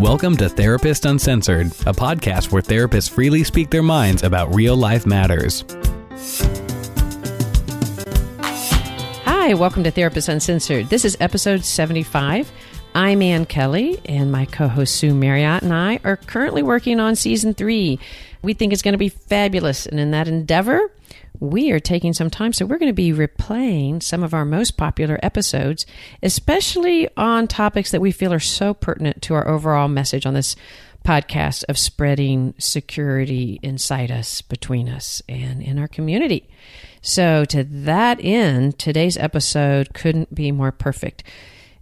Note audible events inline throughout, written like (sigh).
Welcome to Therapist Uncensored, a podcast where therapists freely speak their minds about real life matters. Hi, welcome to Therapist Uncensored. This is episode 75. I'm Ann Kelly, and my co host Sue Marriott and I are currently working on season three. We think it's going to be fabulous, and in that endeavor, we are taking some time. So, we're going to be replaying some of our most popular episodes, especially on topics that we feel are so pertinent to our overall message on this podcast of spreading security inside us, between us, and in our community. So, to that end, today's episode couldn't be more perfect.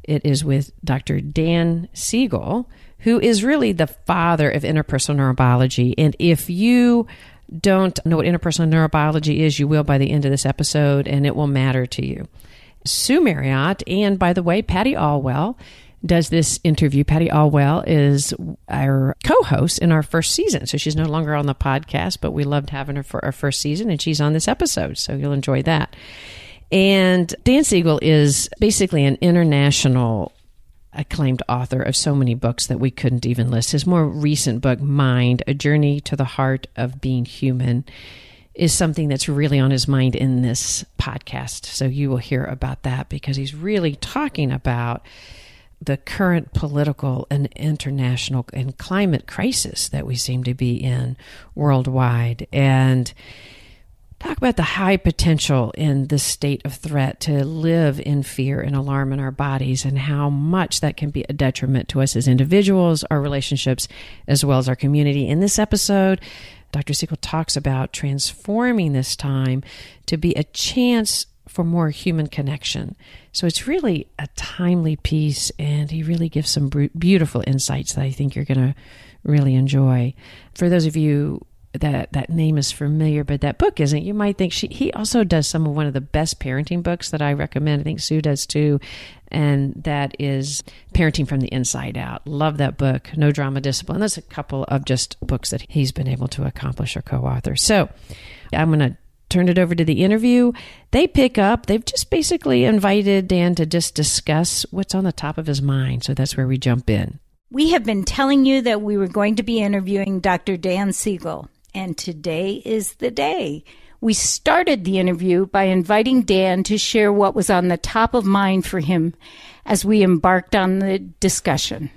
It is with Dr. Dan Siegel, who is really the father of interpersonal neurobiology. And if you don't know what interpersonal neurobiology is, you will by the end of this episode, and it will matter to you. Sue Marriott, and by the way, Patty Alwell does this interview. Patty Alwell is our co host in our first season. So she's no longer on the podcast, but we loved having her for our first season, and she's on this episode. So you'll enjoy that. And Dan Siegel is basically an international acclaimed author of so many books that we couldn't even list. His more recent book, Mind A Journey to the Heart of Being Human, is something that's really on his mind in this podcast. So you will hear about that because he's really talking about the current political and international and climate crisis that we seem to be in worldwide. And talk about the high potential in this state of threat to live in fear and alarm in our bodies and how much that can be a detriment to us as individuals, our relationships, as well as our community. In this episode, Dr. Siegel talks about transforming this time to be a chance for more human connection. So it's really a timely piece, and he really gives some beautiful insights that I think you're going to really enjoy. For those of you that that name is familiar, but that book isn't. You might think she. He also does some of one of the best parenting books that I recommend. I think Sue does too, and that is Parenting from the Inside Out. Love that book. No drama, discipline. There's a couple of just books that he's been able to accomplish or co-author. So I'm going to turn it over to the interview. They pick up. They've just basically invited Dan to just discuss what's on the top of his mind. So that's where we jump in. We have been telling you that we were going to be interviewing Dr. Dan Siegel and today is the day. We started the interview by inviting Dan to share what was on the top of mind for him as we embarked on the discussion.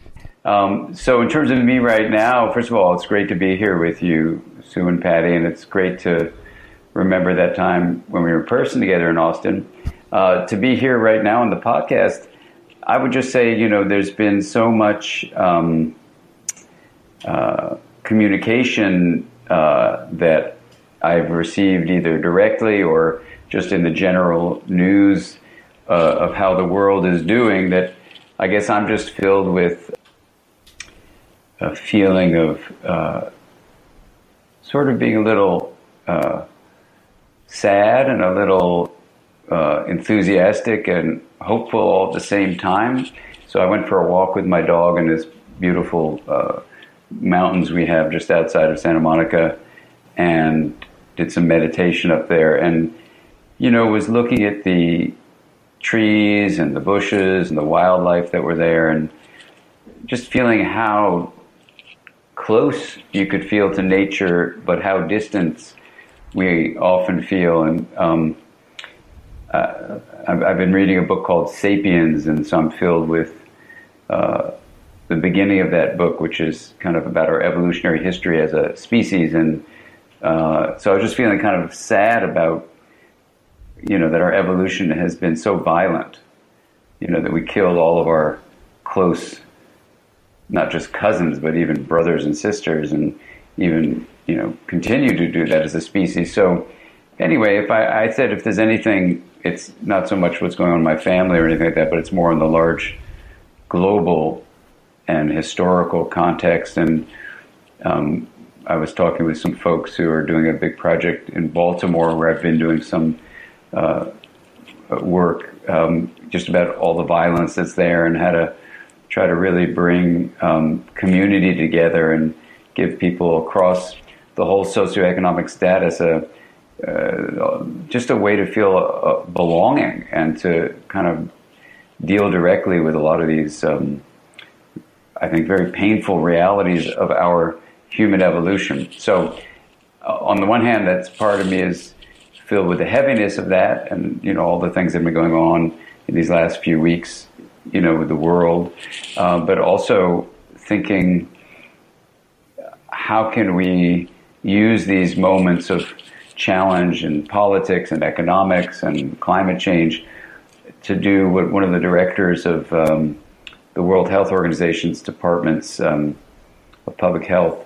Um, so, in terms of me right now, first of all, it's great to be here with you, Sue and Patty, and it's great to remember that time when we were in person together in Austin. Uh, to be here right now on the podcast, I would just say, you know, there's been so much um, uh, communication uh, that I've received either directly or just in the general news uh, of how the world is doing that I guess I'm just filled with a feeling of uh, sort of being a little uh, sad and a little uh, enthusiastic and hopeful all at the same time. So I went for a walk with my dog in this beautiful uh, mountains we have just outside of Santa Monica and did some meditation up there and you know was looking at the trees and the bushes and the wildlife that were there and just feeling how close you could feel to nature but how distant we often feel. And um, uh, I've, I've, been reading a book called Sapiens and so I'm filled with uh, the beginning of that book, which is kind of about our evolutionary history as a species. And uh, so I was just feeling kind of sad about, you know, that our evolution has been so violent, you know, that we killed all of our close, not just cousins, but even brothers and sisters, and even, you know, continue to do that as a species. So anyway, if I, I said if there's anything, it's not so much what's going on in my family or anything like that, but it's more in the large global and historical context. And um, I was talking with some folks who are doing a big project in Baltimore where I've been doing some uh, work um, just about all the violence that's there and how to try to really bring um, community together and give people across the whole socioeconomic status a uh, just a way to feel uh, belonging and to kind of deal directly with a lot of these um, I think, very painful realities of our human evolution. So, uh, on the one hand, that's part of me is filled with the heaviness of that, and you know all the things that have been going on in these last few weeks, you know, with the world, uh, but also thinking, how can we use these moments of challenge in politics and economics and climate change to do what one of the directors of um, the World Health Organization's departments um, of public health,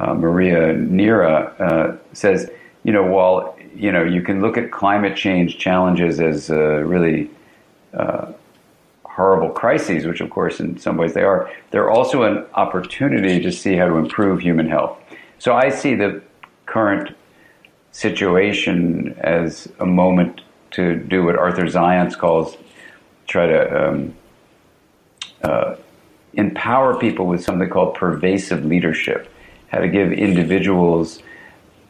uh, Maria Neira, uh, says, you know, while you know you can look at climate change challenges as uh, really uh, horrible crises, which of course in some ways they are, they're also an opportunity to see how to improve human health. So I see the current situation as a moment to do what Arthur Zajonc calls try to um, uh, empower people with something called pervasive leadership, how to give individuals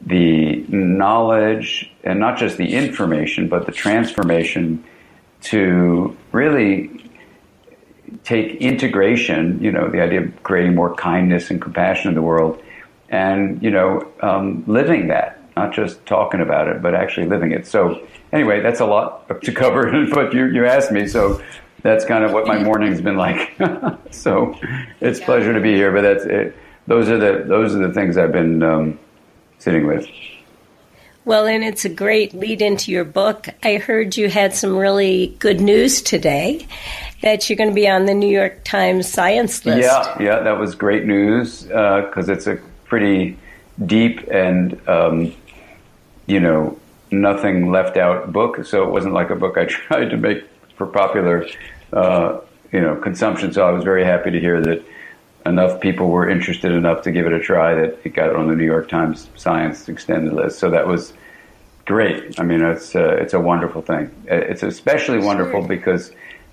the knowledge and not just the information, but the transformation to really take integration, you know, the idea of creating more kindness and compassion in the world, and, you know, um, living that, not just talking about it, but actually living it. So, anyway, that's a lot to cover, (laughs) but you, you asked me, so that's kind of what my morning's been like. (laughs) so, it's a pleasure to be here, but that's it. Those are the those are the things I've been um, sitting with. Well, and it's a great lead into your book. I heard you had some really good news today that you're going to be on the New York Times Science list. Yeah, yeah, that was great news because uh, it's a pretty deep and um, you know nothing left out book. So it wasn't like a book I (laughs) tried to make for popular uh, you know consumption. So I was very happy to hear that enough people were interested enough to give it a try that it got on the New York Times Science Extended list. So that was great. I mean, it's uh, it's a wonderful thing. It's especially wonderful because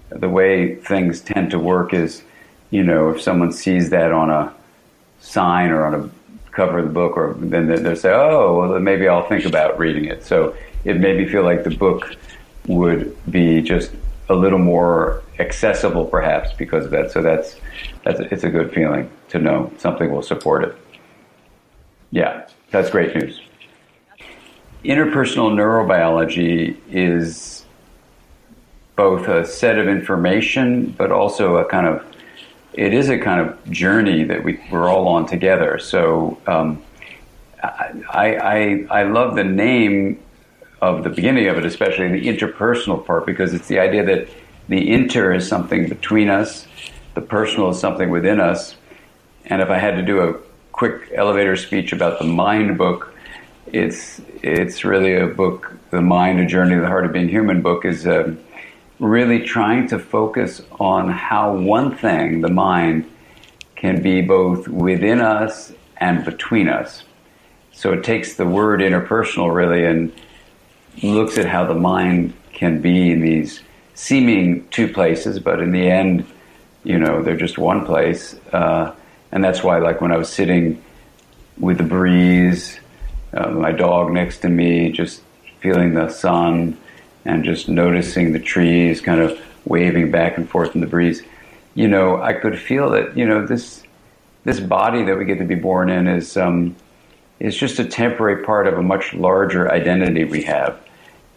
the way things tend to work is, you know, if someone sees that on a sign or on a cover of the book, or then they'll say, "Oh, well, maybe I'll think about reading it." So it made me feel like the book would be just a little more accessible, perhaps, because of that. So that's that's it's a good feeling to know something will support it. Yeah, that's great news. Interpersonal neurobiology is both a set of information, but also a kind of it is a kind of journey that we, we're all on together. So um, I, I, I love the name of the beginning of it, especially the interpersonal part, because it's the idea that the inter is something between us, the personal is something within us. And if I had to do a quick elevator speech about the Mind book, it's it's really a book. The Mind: A Journey to the Heart of Being Human book is um, really trying to focus on how one thing, the mind, can be both within us and between us. So it takes the word interpersonal really and looks at how the mind can be in these seeming two places, but in the end, you know, they're just one place. Uh, and that's why, like, when I was sitting with the breeze, uh, my dog next to me, just feeling the sun and just noticing the trees kind of waving back and forth in the breeze, you know, I could feel that, you know, this this body that we get to be born in is um, is just a temporary part of a much larger identity we have,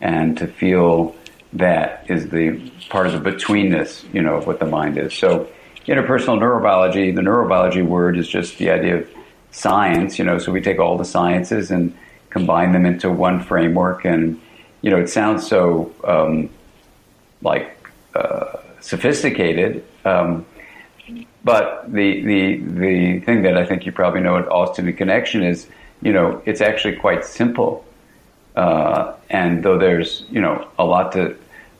and to feel that is the part of the betweenness, you know, of what the mind is. So, interpersonal neurobiology, the neurobiology word is just the idea of science, you know, so we take all the sciences and combine them into one framework. And, you know, it sounds so um, like uh, sophisticated. Um, but the, the, the thing that I think you probably know at Austin Connection is, you know, it's actually quite simple. Uh, and though there's you know a lot to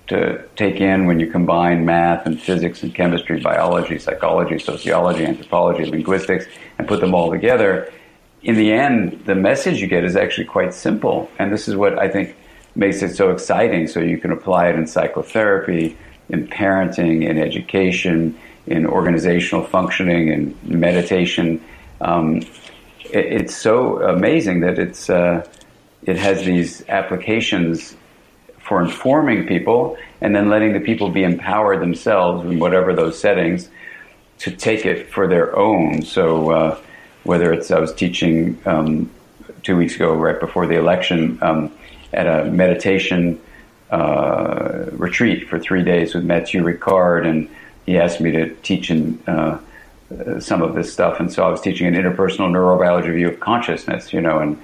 to take in when you combine math and physics and chemistry, biology, psychology, sociology, anthropology, linguistics, and put them all together, in the end, the message you get is actually quite simple. And this is what I think makes it so exciting. So you can apply it in psychotherapy, in parenting, in education, in organizational functioning, in meditation. Um, it, it's so amazing that it's. Uh, it has these applications for informing people and then letting the people be empowered themselves in whatever those settings. to take it for their own. So uh, whether it's I was teaching um, two weeks ago, right before the election, um, at a meditation uh, retreat for three days with Matthieu Ricard, and he asked me to teach in uh, some of this stuff. And so I was teaching an interpersonal neurobiology view of consciousness, you know, and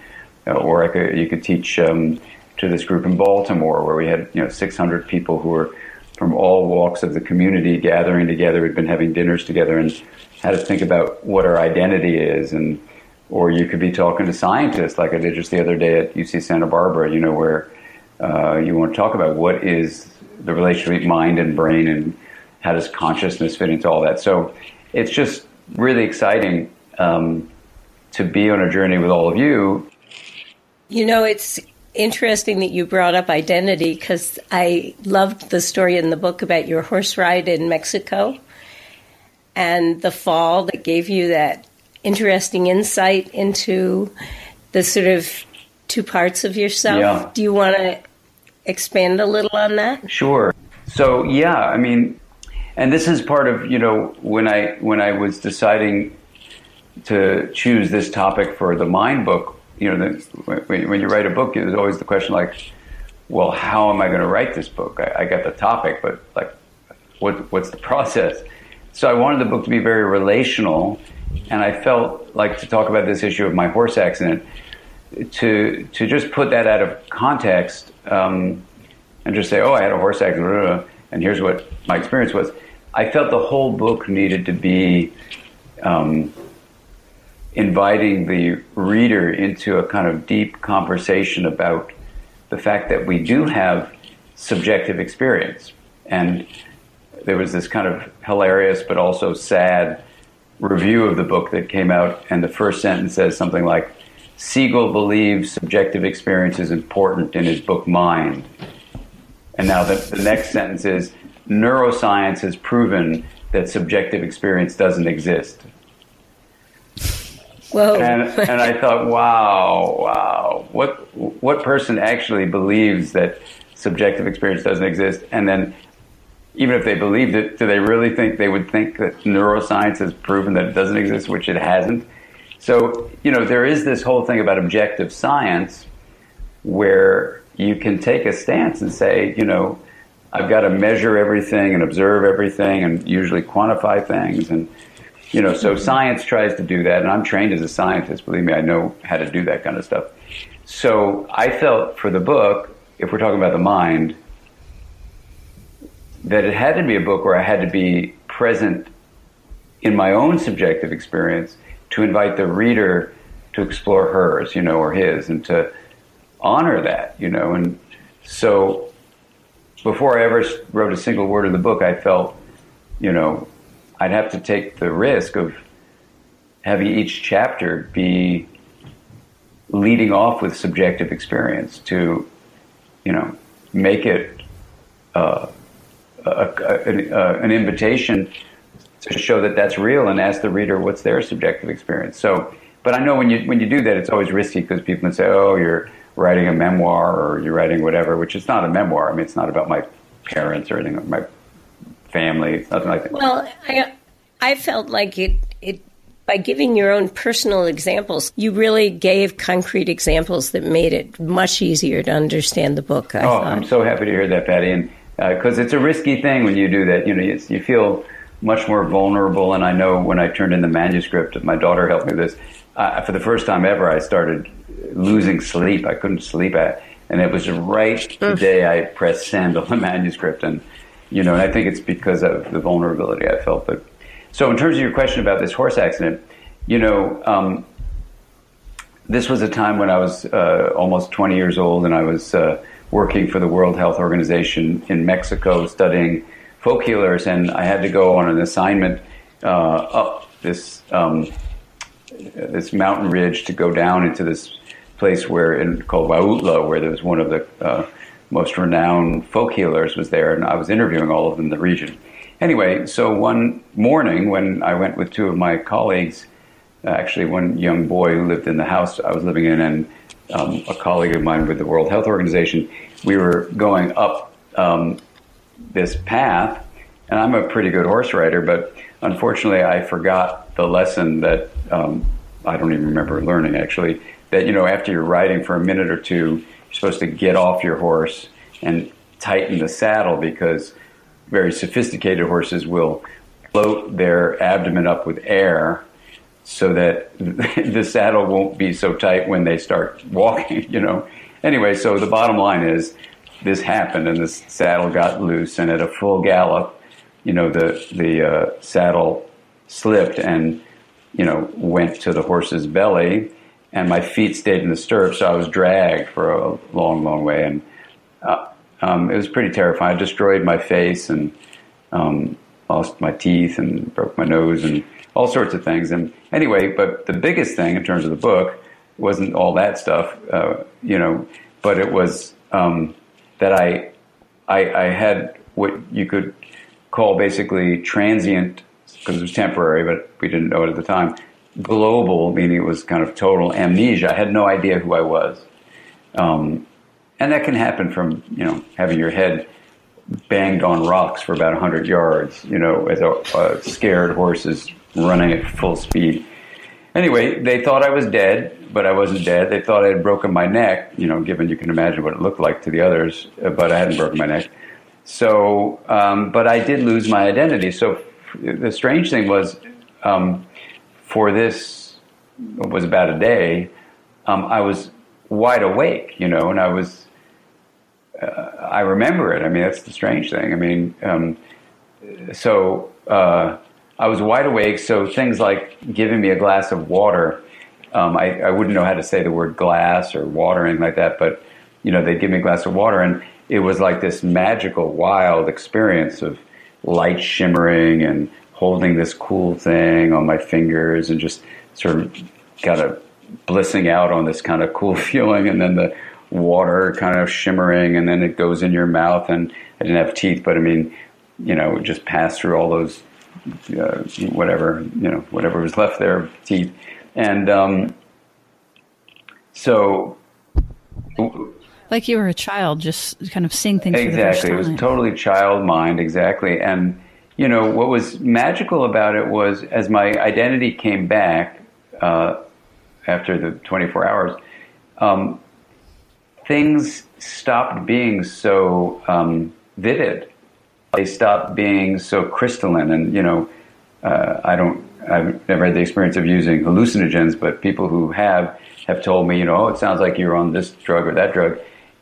or could, you could teach um, to this group in Baltimore where we had you know 600 people who were from all walks of the community gathering together. We'd been having dinners together and had to think about what our identity is and or you could be talking to scientists like I did just the other day at UC Santa Barbara, you know, where uh, you want to talk about what is the relationship between mind and brain and how does consciousness fit into all that. So it's just really exciting um, to be on a journey with all of you. You know, it's interesting that you brought up identity because I loved the story in the book about your horse ride in Mexico and the fall that gave you that interesting insight into the sort of two parts of yourself. Yeah. Do you want to expand a little on that? Sure. So yeah, I mean, and this is part of you know when I when I was deciding to choose this topic for the mind book. You know, the, when, when you write a book, there's always the question like, well, how am I going to write this book? I, I got the topic, but like, what what's the (laughs) process? So I wanted the book to be very relational and I felt like to talk about this issue of my horse accident, to to just put that out of context um, and just say, oh, I had a horse accident, and here's what my experience was. I felt the whole book needed to be um, inviting the reader into a kind of deep conversation about the fact that we do have subjective experience. And there was this kind of hilarious but also sad review of the book that came out, and the first sentence says something like, Siegel believes subjective experience is important in his book Mind. And now the, the next sentence is, neuroscience has proven that subjective experience doesn't exist. Whoa. And, and I thought, wow, wow, what what person actually believes that subjective experience doesn't exist? And then even if they believed it, do they really think they would think that neuroscience has proven that it doesn't exist, which it hasn't? So, you know, there is this whole thing about objective science where you can take a stance and say, you know, I've got to measure everything and observe everything and usually quantify things. And, you know, so science tries to do that. And I'm trained as a scientist. Believe me, I know how to do that kind of stuff. So I felt for the book, if we're talking about the mind, that it had to be a book where I had to be present in my own subjective experience to invite the reader to explore hers, you know, or his, and to honor that, you know. And so before I ever wrote a single word of the book, I felt, you know, I'd have to take the risk of having each chapter be leading off with subjective experience to, you know, make it. Uh, a, a, an invitation to show that that's real and ask the reader what's their subjective experience. So, but I know when you when you do that, it's always risky because people can say, "Oh, you're writing a memoir or you're writing whatever," which is not a memoir. I mean, it's not about my parents or anything, my family. It's nothing like that. Well, I I felt like it it by giving your own personal examples, you really gave concrete examples that made it much easier to understand the book. I oh, thought. I'm so happy to hear that, Patty. And because uh, it's a risky thing when you do that. You know, you, you, feel much more vulnerable. And I know when I turned in the manuscript, my daughter helped me with this. Uh, for the first time ever, I started losing sleep. I couldn't sleep at, and it was right the day I pressed send (laughs) on the manuscript. And you know, and I think it's because of the vulnerability I felt. But so, in terms of your question about this horse accident, you know. Um, this was a time when I was uh, almost 20 years old, and I was uh, working for the World Health Organization in Mexico studying folk healers, and I had to go on an assignment uh, up this um, this mountain ridge to go down into this place where in, called Huautla, where there was one of the uh, most renowned folk healers was there, and I was interviewing all of them in the region. Anyway, so one morning when I went with two of my colleagues, actually one young boy who lived in the house I was living in, and um, a colleague of mine with the World Health Organization, we were going up um, this path, and I'm a pretty good horse rider, but unfortunately, I forgot the lesson that um, I don't even remember learning actually. That you know, after you're riding for a minute or two, you're supposed to get off your horse and tighten the saddle because very sophisticated horses will float their abdomen up with air so that (laughs) the saddle won't be so tight when they start walking, (laughs) you know. Anyway, so the bottom line is this happened and this saddle got loose and at a full gallop, you know, the the uh, saddle slipped and you know went to the horse's belly and my feet stayed in the stirrups, so I was dragged for a long, long way, and uh, um, it was pretty terrifying. I destroyed my face and um, lost my teeth and broke my nose and all sorts of things. And anyway, but the biggest thing in terms of the book wasn't all that stuff, uh, you know, but it was um, that I, I, I had what you could call basically transient because it was temporary, but we didn't know it at the time. Global, meaning it was kind of total amnesia. I had no idea who I was. Um, and that can happen from, you know, having your head banged on rocks for about 100 yards, you know, as a, a scared horse is running at full speed. Anyway, they thought I was dead, but I wasn't dead. They thought I had broken my neck, you know, given you can imagine what it looked like to the others, uh, but I hadn't broken my neck. So, um, but I did lose my identity. So the strange thing was, um, for this, was about a day, um, I was wide awake, you know, and I was, uh, I remember it. I mean, that's the strange thing. I mean, um, so, uh, I was wide awake, so things like giving me a glass of water, um, I, I, wouldn't know how to say the word glass or water anything like that, but you know, they'd give me a glass of water, and it was like this magical, wild experience of light shimmering and holding this cool thing on my fingers and just sort of kind of blissing out on this kind of cool (laughs) feeling, and then the water kind of shimmering, and then it goes in your mouth, and I didn't have teeth, but I mean, you know, just pass through all those uh, whatever you know whatever was left there teeth. And um, so like you were a child just kind of seeing things exactly. It was totally child mind exactly. And you know what was magical about it was as my identity came back uh, after the 24 hours um, things stopped being so um, vivid they stopped being so crystalline. And you know, uh, I don't, I've never had the experience of using hallucinogens, but people who have have told me, you know, oh, it sounds like you're on this drug or that drug,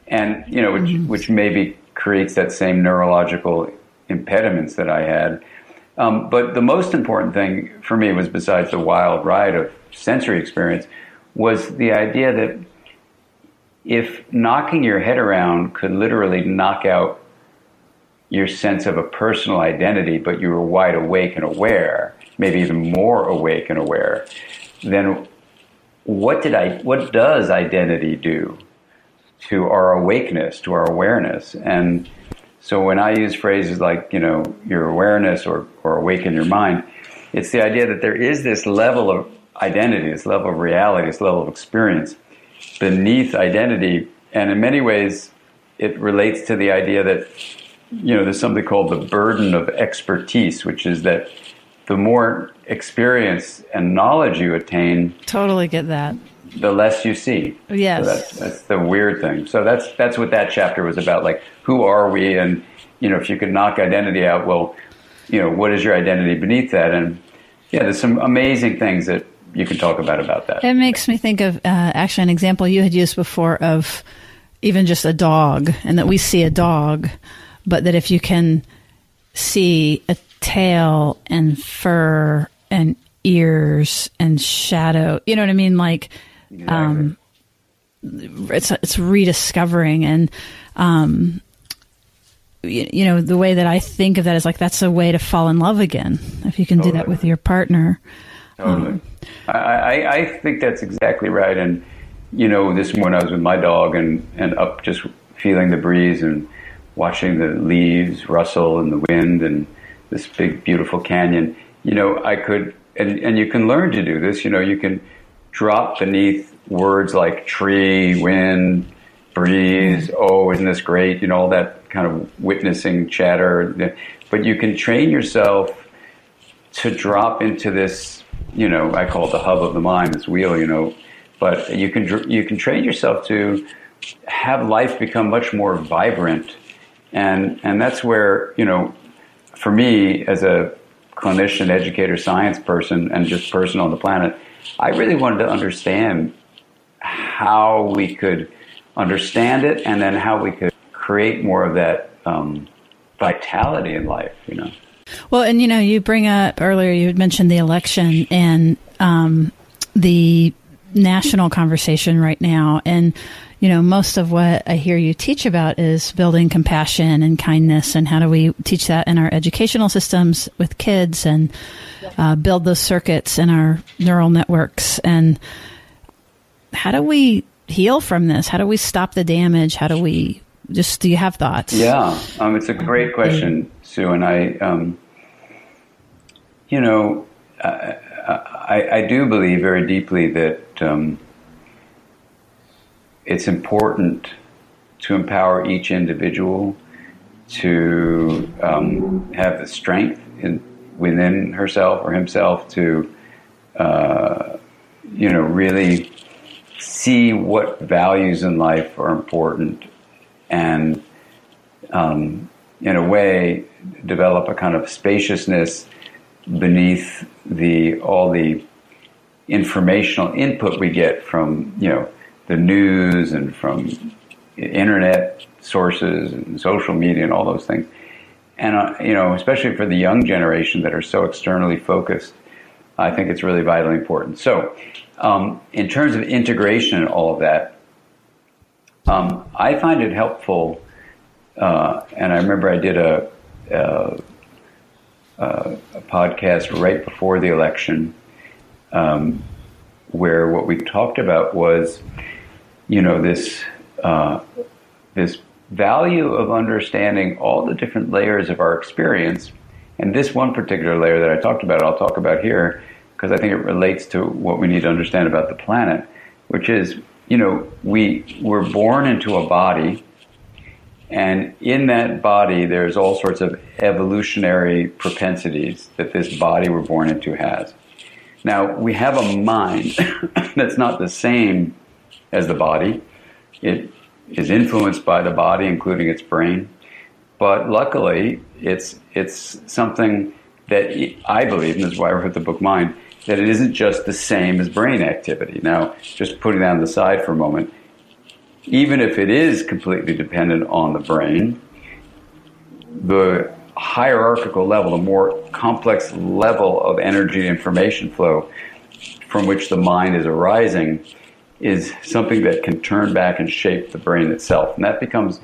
and you know, which mm-hmm. which maybe creates that same neurological impediments that I had. Um, but the most important thing for me was, besides the wild ride of sensory experience, was the idea that if knocking your head around could literally knock out your sense of a personal identity, but you were wide awake and aware, maybe even more awake and aware, then what did I what does identity do to our awakeness, to our awareness? And so when I use phrases like, you know, your awareness or, or awaken your mind, it's the idea that there is this level of identity, this level of reality, this level of experience beneath identity. And in many ways, it relates to the idea that you know, there's something called the burden of expertise, which is that the more experience and knowledge you attain, totally get that. The less you see. Yes, so that's, that's the weird thing. So that's that's what that chapter was about. Like, who are we? And you know, if you could knock identity out, well, you know, what is your identity beneath that? And yeah, there's some amazing things that you can talk about about that. It makes me think of uh, actually an example you had used before of even just a dog, and that we see a dog but that if you can see a tail and fur and ears and shadow, you know what I mean? Like, exactly. um, it's it's rediscovering and um, you, you, know the way that I think of that is like that's a way to fall in love again if you can totally. do that with your partner. Totally, um, I, I, I think that's exactly right. And you know, this morning I was with my dog and and up just feeling the breeze and watching the leaves rustle in the wind and this big beautiful canyon you know i could and, and you can learn to do this you know you can drop beneath words like tree wind breeze oh isn't this great? You know all that kind of witnessing chatter. But you can train yourself to drop into this, you know, I call it the hub of the mind, this wheel, you know, but you can you can train yourself to have life become much more vibrant, and and that's where you know, for me as a clinician, educator, science person, and just person on the planet, I really wanted to understand how we could understand it, and then how we could create more of that um, vitality in life. You know. Well, and you know, you bring up earlier, you had mentioned the election and um, the national conversation right now. And, you know, most of what I hear you teach about is building compassion and kindness and how do we teach that in our educational systems with kids and uh, build those circuits in our neural networks. And how do we heal from this? How do we stop the damage? How do we just, do you have thoughts? Yeah, um, it's a great question, Sue. And I, um, you know, I, I, I, do believe very deeply that um, it's important to empower each individual to um, have the strength in, within herself or himself to, uh, you know, really see what values in life are important and, um, in a way, develop a kind of spaciousness beneath the all the informational input we get from you know the news and from internet sources and social media and all those things. And uh, you know especially for the young generation that are so externally focused i think it's really vitally important. So um, in terms of integration and all of that um, i find it helpful uh, and i remember i did a, a uh, a podcast right before the election um, where what we talked about was, you know, this uh, this value of understanding all the different layers of our experience, and this one particular layer that I talked about, I'll talk about here because I think it relates to what we need to understand about the planet, which is, you know, we were born into a body and in that body, there's all sorts of evolutionary propensities that this body we're born into has. Now, we have a mind (laughs) that's not the same as the body. It is influenced by the body, including its brain. But luckily, it's, it's something that I believe, and this is why I wrote the book Mind, that it isn't just the same as brain activity. Now, just putting that on the side for a moment, even if it is completely dependent on the brain, the hierarchical level, a more complex level of energy information flow from which the mind is arising is something that can turn back and shape the brain itself. And that becomes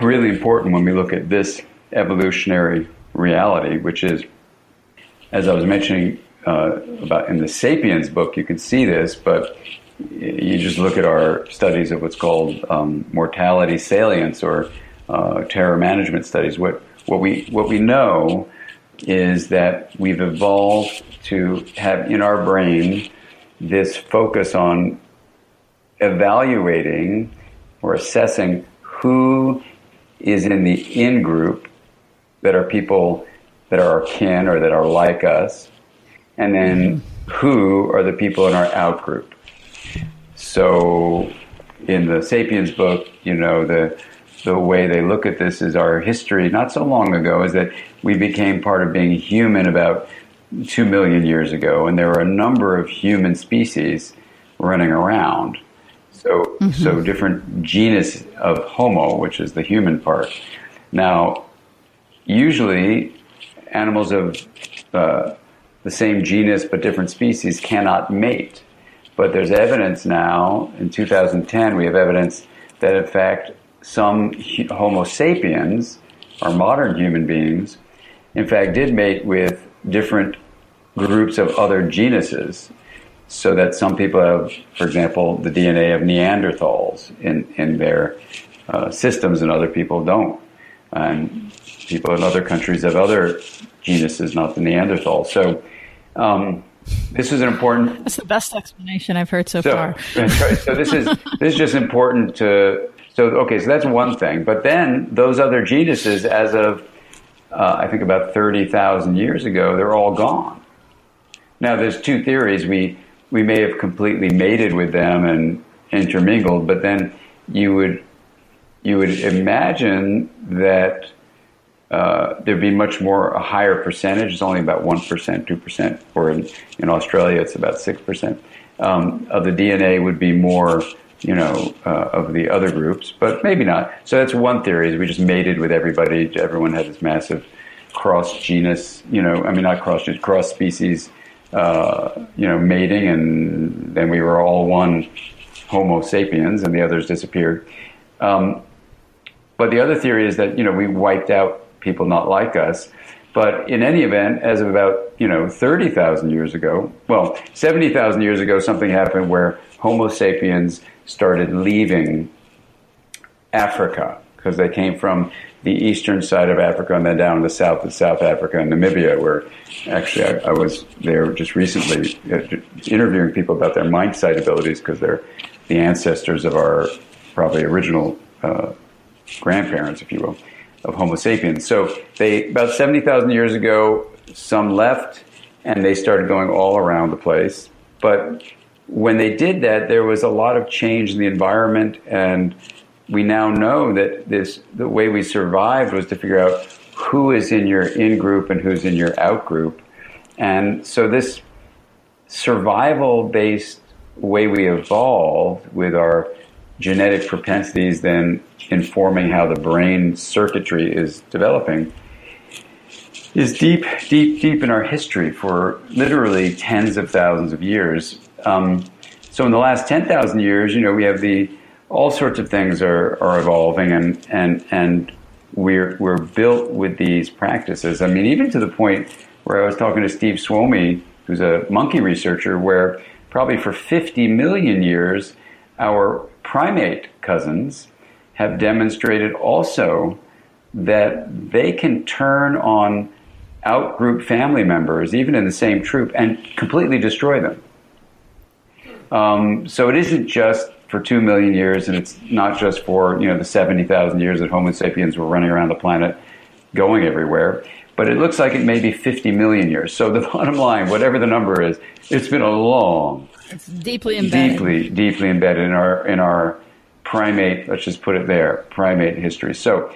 really important when we look at this evolutionary reality, which is, as I was mentioning uh, about in the Sapiens book, you can see this, but you just look at our studies of what's called um, mortality salience or uh, terror management studies. What what we what we know is that we've evolved to have in our brain this focus on evaluating or assessing who is in the in group that are people that are our kin or that are like us, and then who are the people in our out group. So, in the Sapiens book, you know, the the way they look at this is our history not so long ago is that we became part of being human about two million years ago, and there were a number of human species running around. So, mm-hmm. so different genus of Homo, which is the human part. Now, usually, animals of uh, the same genus but different species cannot mate. But there's evidence now, in 2010, we have evidence that in fact some Homo sapiens, or modern human beings, in fact did mate with different groups of other genuses. So that some people have, for example, the DNA of Neanderthals in, in their uh, systems and other people don't. And people in other countries have other genuses, not the Neanderthals. So, um, this is an important. That's the best explanation I've heard so, so far. (laughs) so this is this is just important to. So okay, so that's one thing. But then those other genuses, as of uh, I think about 30,000 years ago, they're all gone. Now, there's two theories. We, we may have completely mated with them and intermingled, but then you would, you would imagine that uh, there'd be much more, a higher percentage. It's only about 1%, 2%, or in, in Australia, it's about 6%. Um, of the DNA would be more you know, uh, of the other groups, but maybe not. So that's one theory: is we just mated with everybody. Everyone had this massive cross genus, you know, I mean not cross genus, cross species, uh, you know, mating, and then we were all one Homo sapiens, and the others disappeared. Um, but the other theory is that you know we wiped out people not like us. But in any event, as of about you know thirty thousand years ago, well, seventy thousand years ago, something happened where Homo sapiens started leaving Africa because they came from the eastern side of Africa and then down to the south of South Africa and Namibia, where actually I, I was there just recently uh, interviewing people about their mind sight abilities because they're the ancestors of our probably original uh, grandparents, if you will, of Homo sapiens. So they about seventy thousand years ago, some left and they started going all around the place, but when they did that, there was a lot of change in the environment, and we now know that this the way we survived was to figure out who is in your in group and who's in your out group, and so this survival based way we evolved with our genetic propensities then informing how the brain circuitry is developing is deep, deep, deep in our history for literally tens of thousands of years. Um, so in the last 10,000 years, you know, we have the, all sorts of things are, are evolving and, and, and we're, we're built with these practices. I mean, even to the point where I was talking to Steve Suomi, who's a monkey researcher, where probably for 50 million years, our primate cousins have demonstrated also that they can turn on outgroup family members, even in the same troop, and completely destroy them. Um, so it isn't just for two million years, and it's not just for you know the seventy thousand years that Homo sapiens were running around the planet, going everywhere. But it looks like it may be fifty million years. So the (laughs) bottom line, whatever the number is, it's been a long, it's deeply embedded, deeply, deeply embedded in our in our primate. Let's just put it there, primate history. So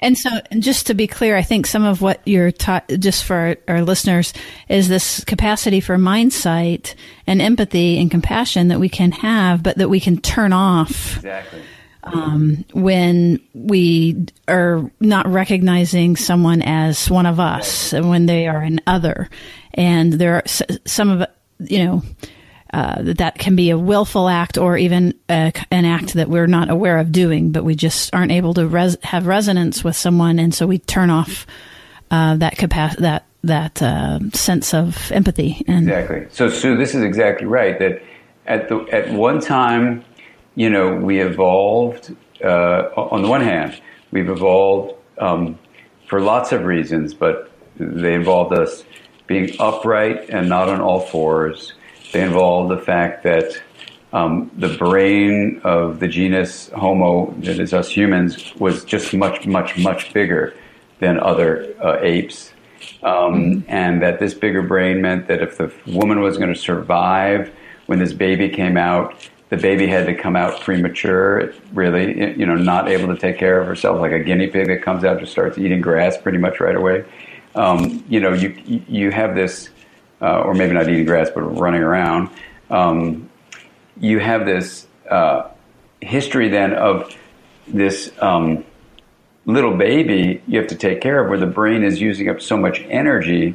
and so, and just to be clear, I think some of what you're taught, just for our, our, listeners, is this capacity for mind sight and empathy and compassion that we can have, but that we can turn off. Exactly. Um, when we are not recognizing someone as one of us, and when they are an other, and there are some of you know uh, that can be a willful act or even a, an act that we're not aware of doing, but we just aren't able to res- have resonance with someone, and so we turn off uh, that capacity, that that uh, sense of empathy. And exactly. So, Sue, this is exactly right. That at the at one time, you know, we evolved. Uh, on the one hand, we've evolved um, for lots of reasons, but they involved us being upright and not on all fours they involve the fact that um, the brain of the genus Homo, that is us humans, was just much, much, much bigger than other uh, apes. Um. And that this bigger brain meant that if the woman was going to survive when this baby came out, the baby had to come out premature, really, you know, not able to take care of herself, like a guinea pig that comes out just starts eating grass pretty much right away. Um, you know, you you have this uh, or maybe not eating grass, but running around, um, you have this uh, history then of this um, little baby you have to take care of where the brain is using up so much energy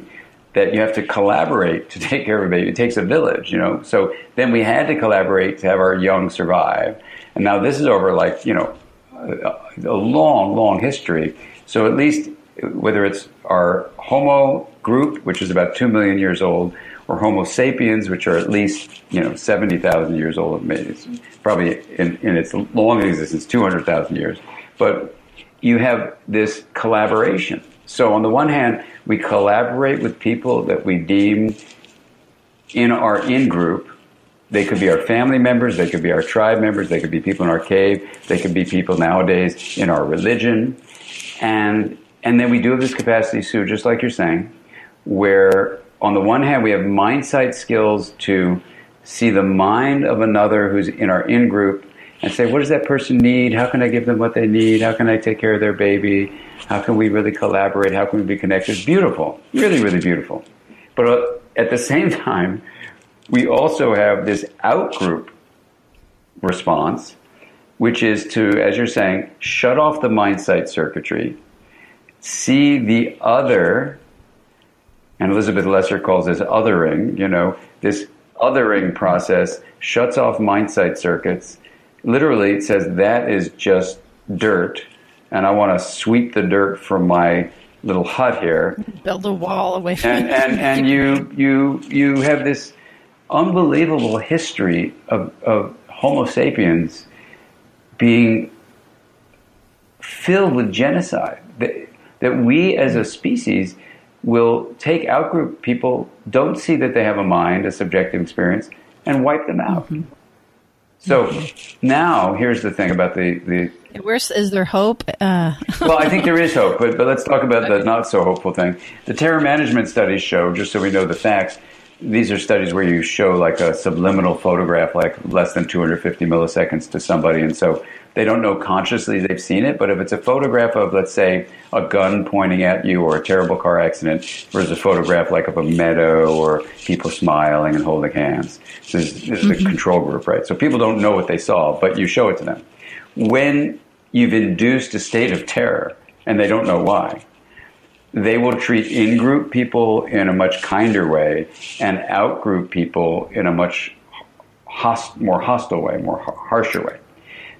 that you have to collaborate to (laughs) take care of a baby. It takes a village, you know. So then we had to collaborate to have our young survive. And now this is over like, you know, a, a long, long history. So at least whether it's our Homo group, which is about 2 million years old, or Homo sapiens, which are at least, you know, 70,000 years old. It's probably in, in its long existence, 200,000 years. But you have this collaboration. So on the one hand, we collaborate with people that we deem in our in-group. They could be our family members, they could be our tribe members, they could be people in our cave, they could be people nowadays in our religion. And and then we do have this capacity, Sue, just like you're saying, where on the one hand we have mind sight skills to see the mind of another who's in our in group and say, what does that person need? How can I give them what they need? How can I take care of their baby? How can we really collaborate? How can we be connected? Beautiful, really, really beautiful. But uh, at the same (laughs) time, we also have this out group response, which is to, as you're saying, shut off the mind sight circuitry, see the other, and Elizabeth Lesser calls this othering, you know, this othering process shuts off mind sight circuits. Literally, it says that is just dirt, and I want to sweep the dirt from my little hut here. Build a wall away from and, and, and you, you, you have this unbelievable history of, of Homo sapiens being filled with genocide. That, that we as a species will take outgroup people, don't see that they have a mind, a subjective experience, and wipe them out. Mm-hmm. So now here's the thing about the, the Where's is there hope? Uh. (laughs) well, I think there is hope, but, but let's talk about the not so hopeful thing. The terror management studies show, just so we know the facts, these are studies where you show like a subliminal photograph, like less than 250 milliseconds to somebody, and so they don't know consciously they've seen it. But if it's a photograph of, let's say, a gun pointing at you or a terrible car accident, versus a photograph like of a meadow or people smiling and holding hands, this, this is mm-hmm. control group, right? So people don't know what they saw, but you show it to them. When you've induced a state of terror and they don't know why, they will treat in group people in a much kinder way and out group people in a much host, more hostile way, more harsher way.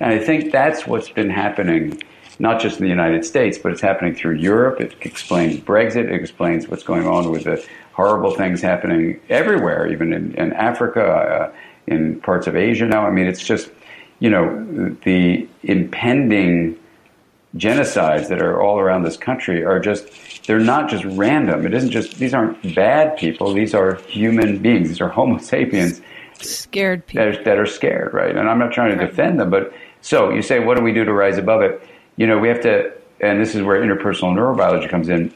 And I think that's what's been happening, not just in the United States, but it's happening through Europe. It explains Brexit. It explains what's going on with the horrible things happening everywhere, even in, in Africa, uh, in parts of Asia now. I mean, it's just, you know, the impending genocides that are all around this country are just they're not just random. It isn't just these aren't bad people. These are human beings. These are homo sapiens. Scared people that are, that are scared right? And i'm not trying to defend them but so you say what do we do to rise above it you know we have to and this is where interpersonal neurobiology comes in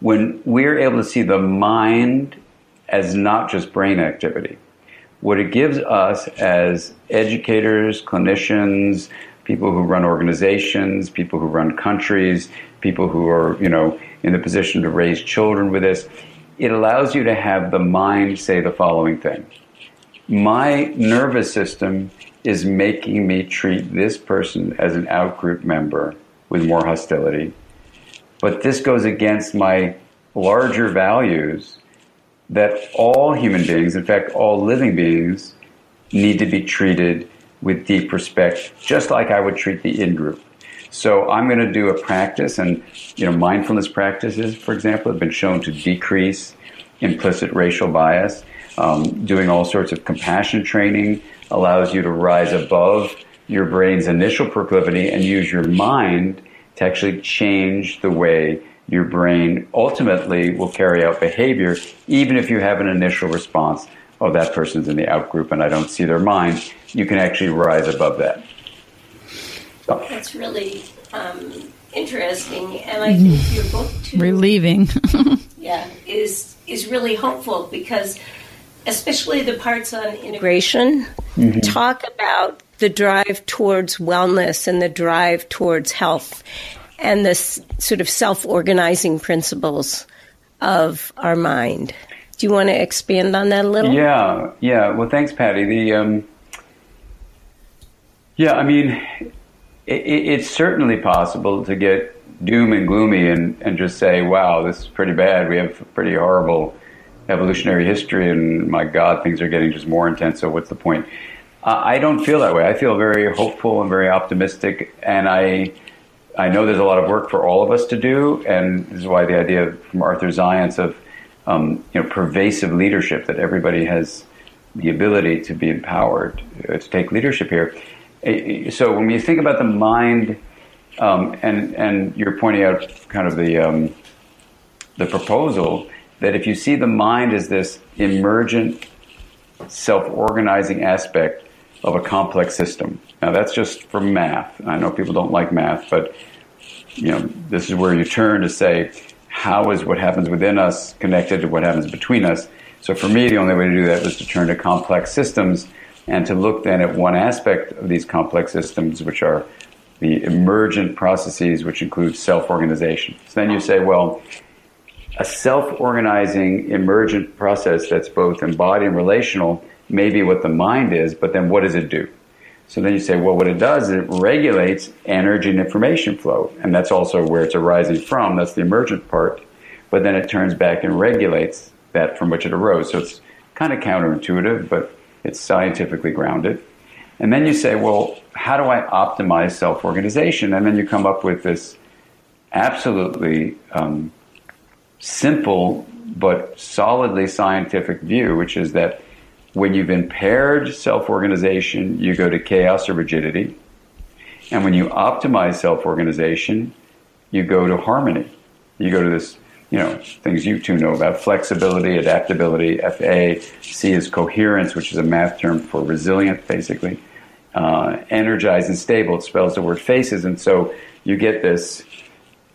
when we're able to see the mind as not just brain activity what it gives us as educators clinicians people who run organizations, people who run countries, people who are, you know, in the position to raise children with this. It allows you to have the mind say the following thing. My nervous system is making me treat this person as an outgroup member with more hostility. But this goes against my larger values that all human beings, in fact, all living beings, need to be treated with deep respect, just like I would treat the in group. So I'm going to do a practice, and you know, mindfulness practices, for example, have been shown to decrease implicit racial bias. Um, doing all sorts of compassion training allows you to rise above your brain's initial proclivity and use your mind to actually change the way your brain ultimately will carry out behavior, even if you have an initial response oh, that person's in the out group and I don't see their mind, you can actually rise above that. So. That's really um, interesting, and I think your book too. (laughs) Relieving. (laughs) yeah, is is really hopeful because, especially the parts on integration, mm-hmm. talk about the drive towards wellness and the drive towards health, and the sort of self organizing principles of our mind. Do you want to expand on that a little? Yeah, yeah. Well, thanks, Patty. The um, yeah, I mean, it, it's certainly possible to get doom and gloomy and, and just say, "Wow, this is pretty bad. We have a pretty horrible evolutionary history, and my God, things are getting just more intense. So what's the point?" I don't feel that way. I feel very hopeful and very optimistic, and I I know there's a lot of work for all of us to do, and this is why the idea from Arthur Zajonc of um, you know, pervasive leadership, that everybody has the ability to be empowered uh, to take leadership here. So when you think about the mind, um, and and you're pointing out kind of the um, the proposal that if you see the mind as this emergent, self-organizing aspect of a complex system. Now that's just from math. I know people don't like math, but you know, this is where you turn to say, how is what happens within us connected to what happens between us? So for me, the only way to do that was to turn to complex systems and to look then at one aspect of these complex systems, which are the emergent processes, which include self organization. So then you say, well, a self organizing emergent process that's both embodied and relational may be what the mind is, but then what does it do? So then you say, well, what it does is it regulates energy and information flow. And that's also where it's arising from. That's the emergent part. But then it turns back and regulates that from which it arose. So it's kind of counterintuitive, but it's scientifically grounded. And then you say, well, how do I optimize self organization? And then you come up with this absolutely um, simple but solidly scientific view, which is that when you've impaired self organization, you go to chaos or rigidity. And when you optimize self organization, you go to harmony. You go to this, you know, things you two know about flexibility, adaptability, FA. C is coherence, which is a math term for resilient, basically. Uh, energized and stable, it spells the word faces. And so you get this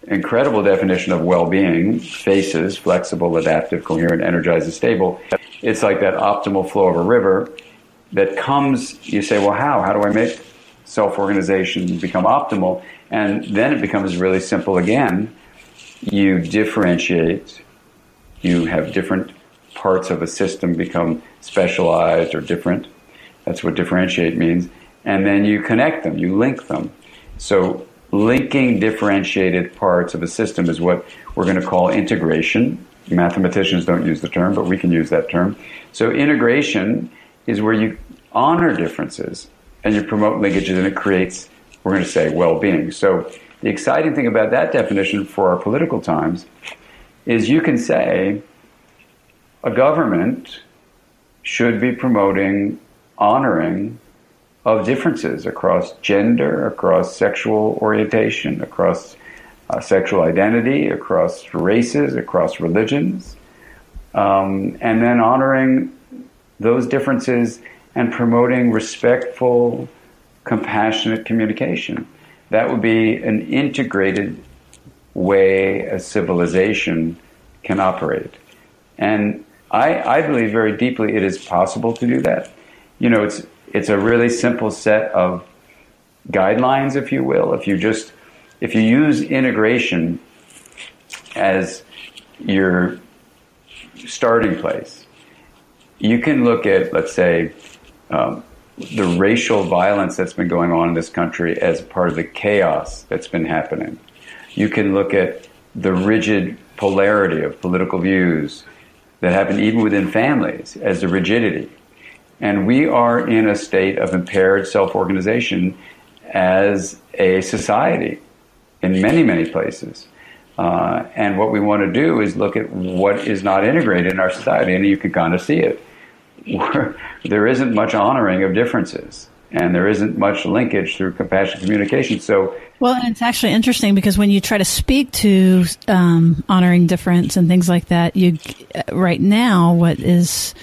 incredible definition of well being faces, flexible, adaptive, coherent, energized, and stable. It's like that optimal flow of a river that comes, you say, well, how? How do I make self organization become optimal? And then it becomes really simple again. You differentiate, you have different parts of a system become specialized or different. That's what differentiate means. And then you connect them, you link them. So linking differentiated parts of a system is what we're going to call integration. Mathematicians don't use the term, but we can use that term. So integration is where you honor differences and you promote linkages and it creates, we're going to say, well-being. So the exciting thing about that definition for our political times is you can say a government should be promoting honoring of differences across gender, across sexual orientation, across uh, sexual identity, across races, across religions, um, and then honoring those differences and promoting respectful, compassionate communication. That would be an integrated way a civilization can operate. And I, I believe very deeply it is possible to do that. You know, it's it's a really simple set of guidelines, if you will. If you just if you use integration as your starting place, you can look at, let's say, um, the racial violence that's been going on in this country as part of the chaos that's been happening. You can look at the rigid polarity of political views that happen even within families as the rigidity. And we are in a state of impaired self organization as a society in many, many places. Uh, and what we want to do is look at what is not integrated in our society, and you can kind of see it. there isn't much honoring of differences, and there isn't much linkage through compassionate communication. So, well, and it's actually interesting because when you try to speak to um, honoring difference and things like that, you right now what is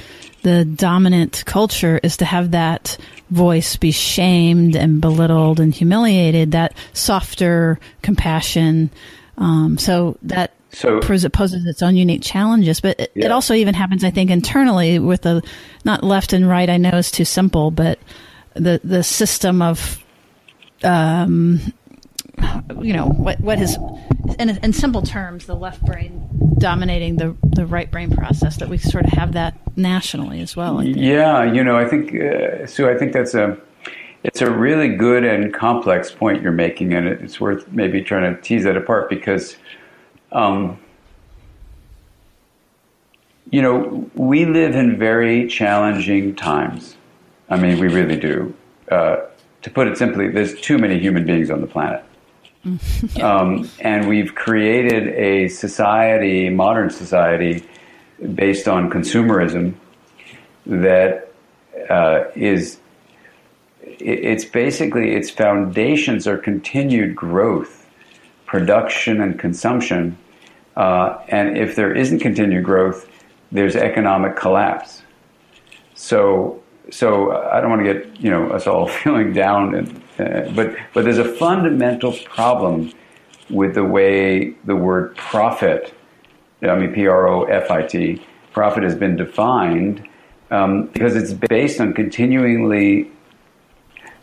the dominant culture is to have that voice be shamed and belittled and humiliated, that softer compassion. Um, so that so, poses its own unique challenges, but it, yeah. it, also even happens, I think, internally with the not left and right. I know is too simple, but the the system of um, you know what what is in, in simple terms the left brain dominating the the right brain process that we sort of have that nationally as well yeah you know i think uh, sue i think that's a it's a really good and complex point you're making and it's worth maybe trying to tease that apart because um, you know we live in very challenging times. I mean we really do. Uh, to put it simply there's too many human beings on the planet (laughs) um, and we've created a society, modern society, based on consumerism that uh, is it's basically its foundations are continued growth, production, and consumption. Uh, and if there isn't continued growth, there's economic collapse. So, so I don't want to get you know us all (laughs) feeling down and uh, but, but there's a fundamental problem with the way the word profit, I mean P R O F I T, profit has been defined um, because it's based on continually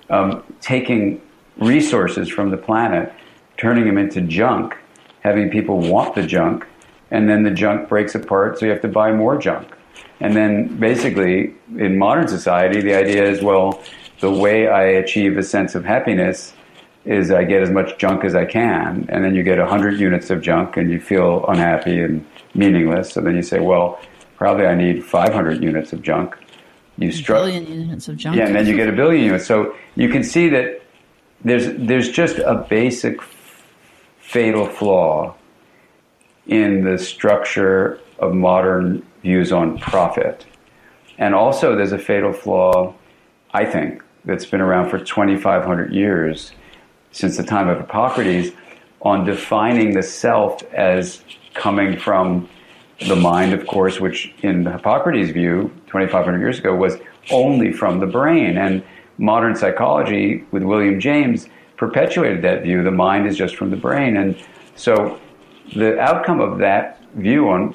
um, taking resources from the planet, turning them into junk, having people want the junk, and then the junk breaks apart, so you have to buy more junk. And then basically, in modern society, the idea is well, the way I achieve a sense of happiness is I get as much junk as I can, and then you get 100 units of junk and you feel unhappy and meaningless. So then you say, well, probably I need 500 units of junk. You struggle. Billion units of junk. Yeah, and then you get a billion units. So you can see that there's there's just a basic fatal flaw in the structure of modern views on profit. And also, there's a fatal flaw, I think, that's been around for 2,500 years since the time of Hippocrates on defining the self as coming from the mind, of course, which in Hippocrates' view, 2,500 years ago, was only from the brain. And modern psychology with William James perpetuated that view. The mind is just from the brain. And so the outcome of that view on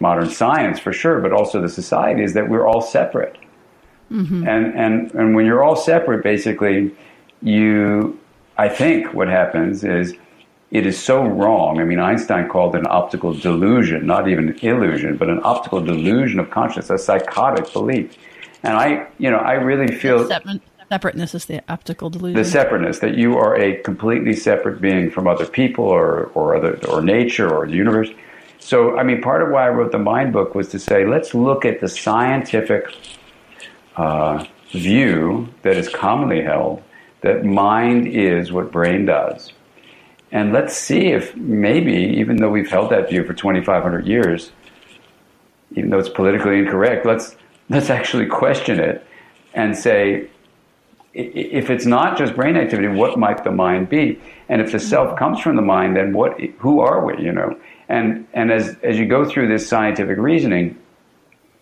modern science, for sure, but also the society, is that we're all separate. Mm-hmm. And, and, and when you're all separate, basically, you I think what happens is it is so wrong. I mean, Einstein called it an optical delusion, not even an illusion, but an optical delusion of consciousness, a psychotic belief. And I, you know, I really feel separateness is the optical delusion. The separateness that you are a completely separate being from other people or or other or nature or the universe. So, I mean, part of why I wrote the Mind book was to say, let's look at the scientific uh, view that is commonly held that mind is what brain does. And let's see if maybe, even though we've held that view for 2,500 years, even though it's politically incorrect, let's, let's actually question it and say, if it's not just brain activity, what might the mind be? And if the self comes from the mind, then what, who are we, you know? And, and as, as you go through this scientific reasoning,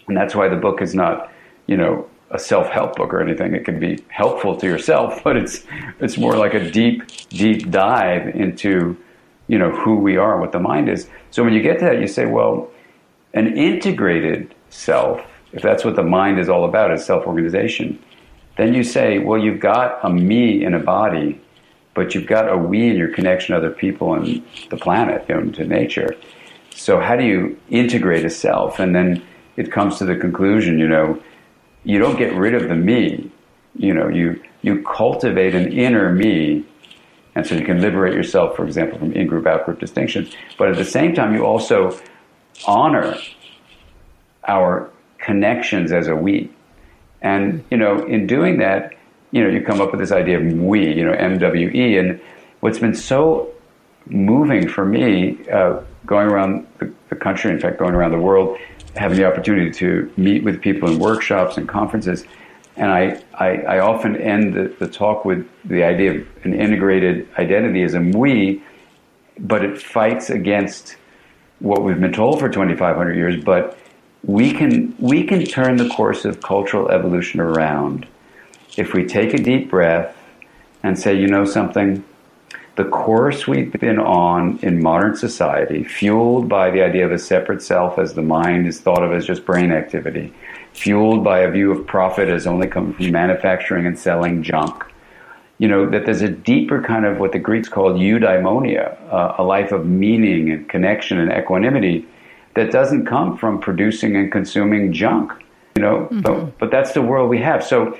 and that's why the book is not, you know, a self-help book or anything. It can be helpful to yourself, (laughs) but it's it's more like a deep, deep dive into you know who we are, what the mind is. So when you get to that, you say, well, an integrated self, if that's what the mind is all about, is self-organization. Then you say, well, you've got a me in a body, but you've got a we in your connection to other people and the planet, you know, to nature. So how do you integrate a self? And then it comes to the conclusion, you know you don't get rid of the me. You know, you you cultivate an inner me, and so you can liberate yourself, for example, from in-group out-group distinctions. But at the same time, you also honor our connections as a we. And you know, in doing that, you know, you come up with this idea of we, you know, MWE. And what's been so moving for me, uh, going around the, the country, in fact, going around the world, having the opportunity to meet with people in workshops and conferences. And I, I, I often end the, the, talk with the idea of an integrated identity as a we, but it fights against what we've been told for 2,500 years. But we can, we can turn the course of cultural evolution around if we take a deep breath and say, you know something, the course we've been on in modern society, fueled by the idea of a separate self as the mind is thought of as just brain activity, fueled by a view of profit as only coming from manufacturing and selling junk, you know, that there's a deeper kind of what the Greeks called eudaimonia, uh, a life of meaning and connection and equanimity that doesn't come from producing and consuming junk, you know, mm-hmm. but, but that's the world we have. So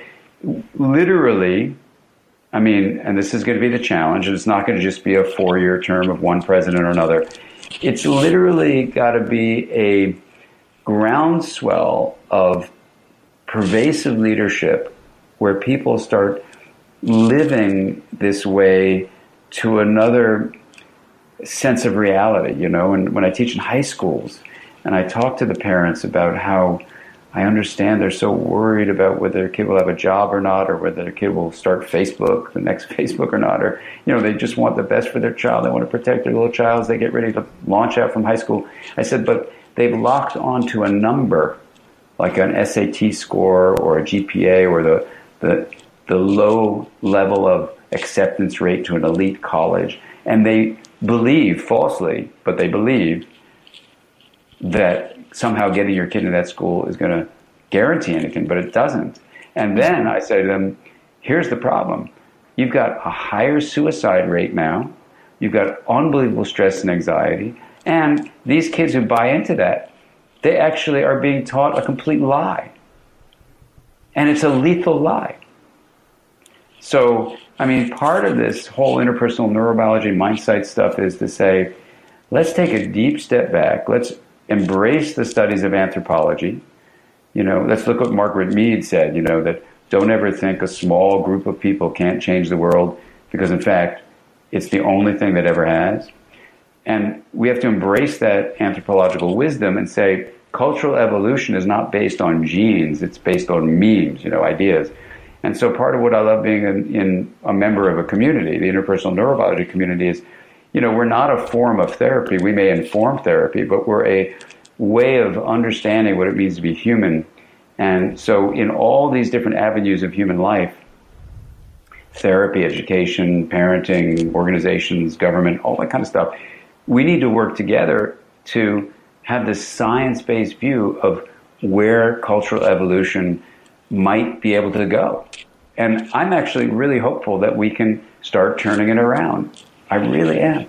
literally, I mean, and this is going to be the challenge, and it's not going to just be a four year term of one president or another. It's literally got to be a groundswell of pervasive leadership where people start living this way to another sense of reality, you know. And when I teach in high schools and I talk to the parents about how I understand they're so worried about whether their kid will have a job or not, or whether their kid will start Facebook, the next (laughs) Facebook or not, or you know they just want the best for their child. They want to protect their little child as they get ready to launch out from high school. I said, but they've locked onto a number, like an SAT score or a GPA or the the the low level of acceptance rate to an elite college, and they believe falsely, but they believe that somehow getting your kid into that school is going to guarantee anything, but it doesn't. And then I say to them, here's the problem. You've got a higher suicide rate now. You've got unbelievable stress and anxiety. And these kids who buy into that, they actually are being taught a complete lie. And it's a lethal lie. So, I mean, part of this whole interpersonal neurobiology mindset stuff is to say, let's take a deep step back. Let's embrace the studies of anthropology. You know, let's look what Margaret Mead said, you know, that don't ever think a small group of people can't change the world because, in fact, it's the only thing that ever has. And we have to embrace that anthropological wisdom and say cultural evolution is not based on genes, it's based on memes, you know, ideas. And so part of what I love being in, in a member of a community, the interpersonal neurobiology community, is, you know, we're not a form of therapy. We may inform therapy, but we're a way of understanding what it means to be human. And so in all these different avenues of human life, therapy, education, parenting, organizations, government, all that kind of stuff, we need to work together to have this science based view of where cultural evolution might be able to go. And I'm actually really hopeful that we can start turning it around. I really am.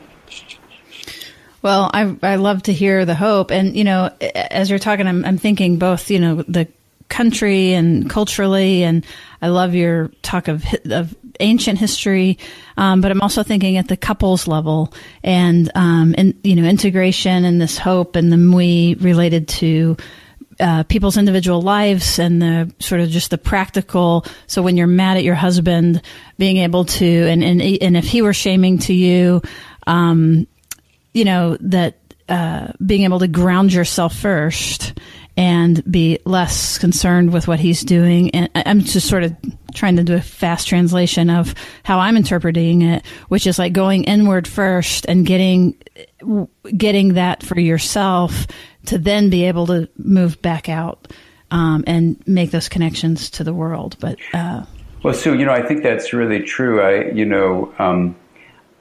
Well, I I love to hear the hope, and you know, as you're talking, I'm I'm thinking both, you know, the country and culturally, and I love your talk of of ancient history, um, but I'm also thinking at the couples level and, um, and, you know, integration and this hope and the MWE related to, uh, people's individual lives and the sort of just the practical. So when you're mad at your husband, being able to, and, and, and if he were shaming to you, um, you know, that, uh, being able to ground yourself first and be less concerned with what he's doing. And I'm just sort of trying to do a fast translation of how I'm interpreting it, which is like going inward first and getting getting that for yourself to then be able to move back out um, and make those connections to the world. But uh, well, Sue, you know, I think that's really true. I, you know. Um,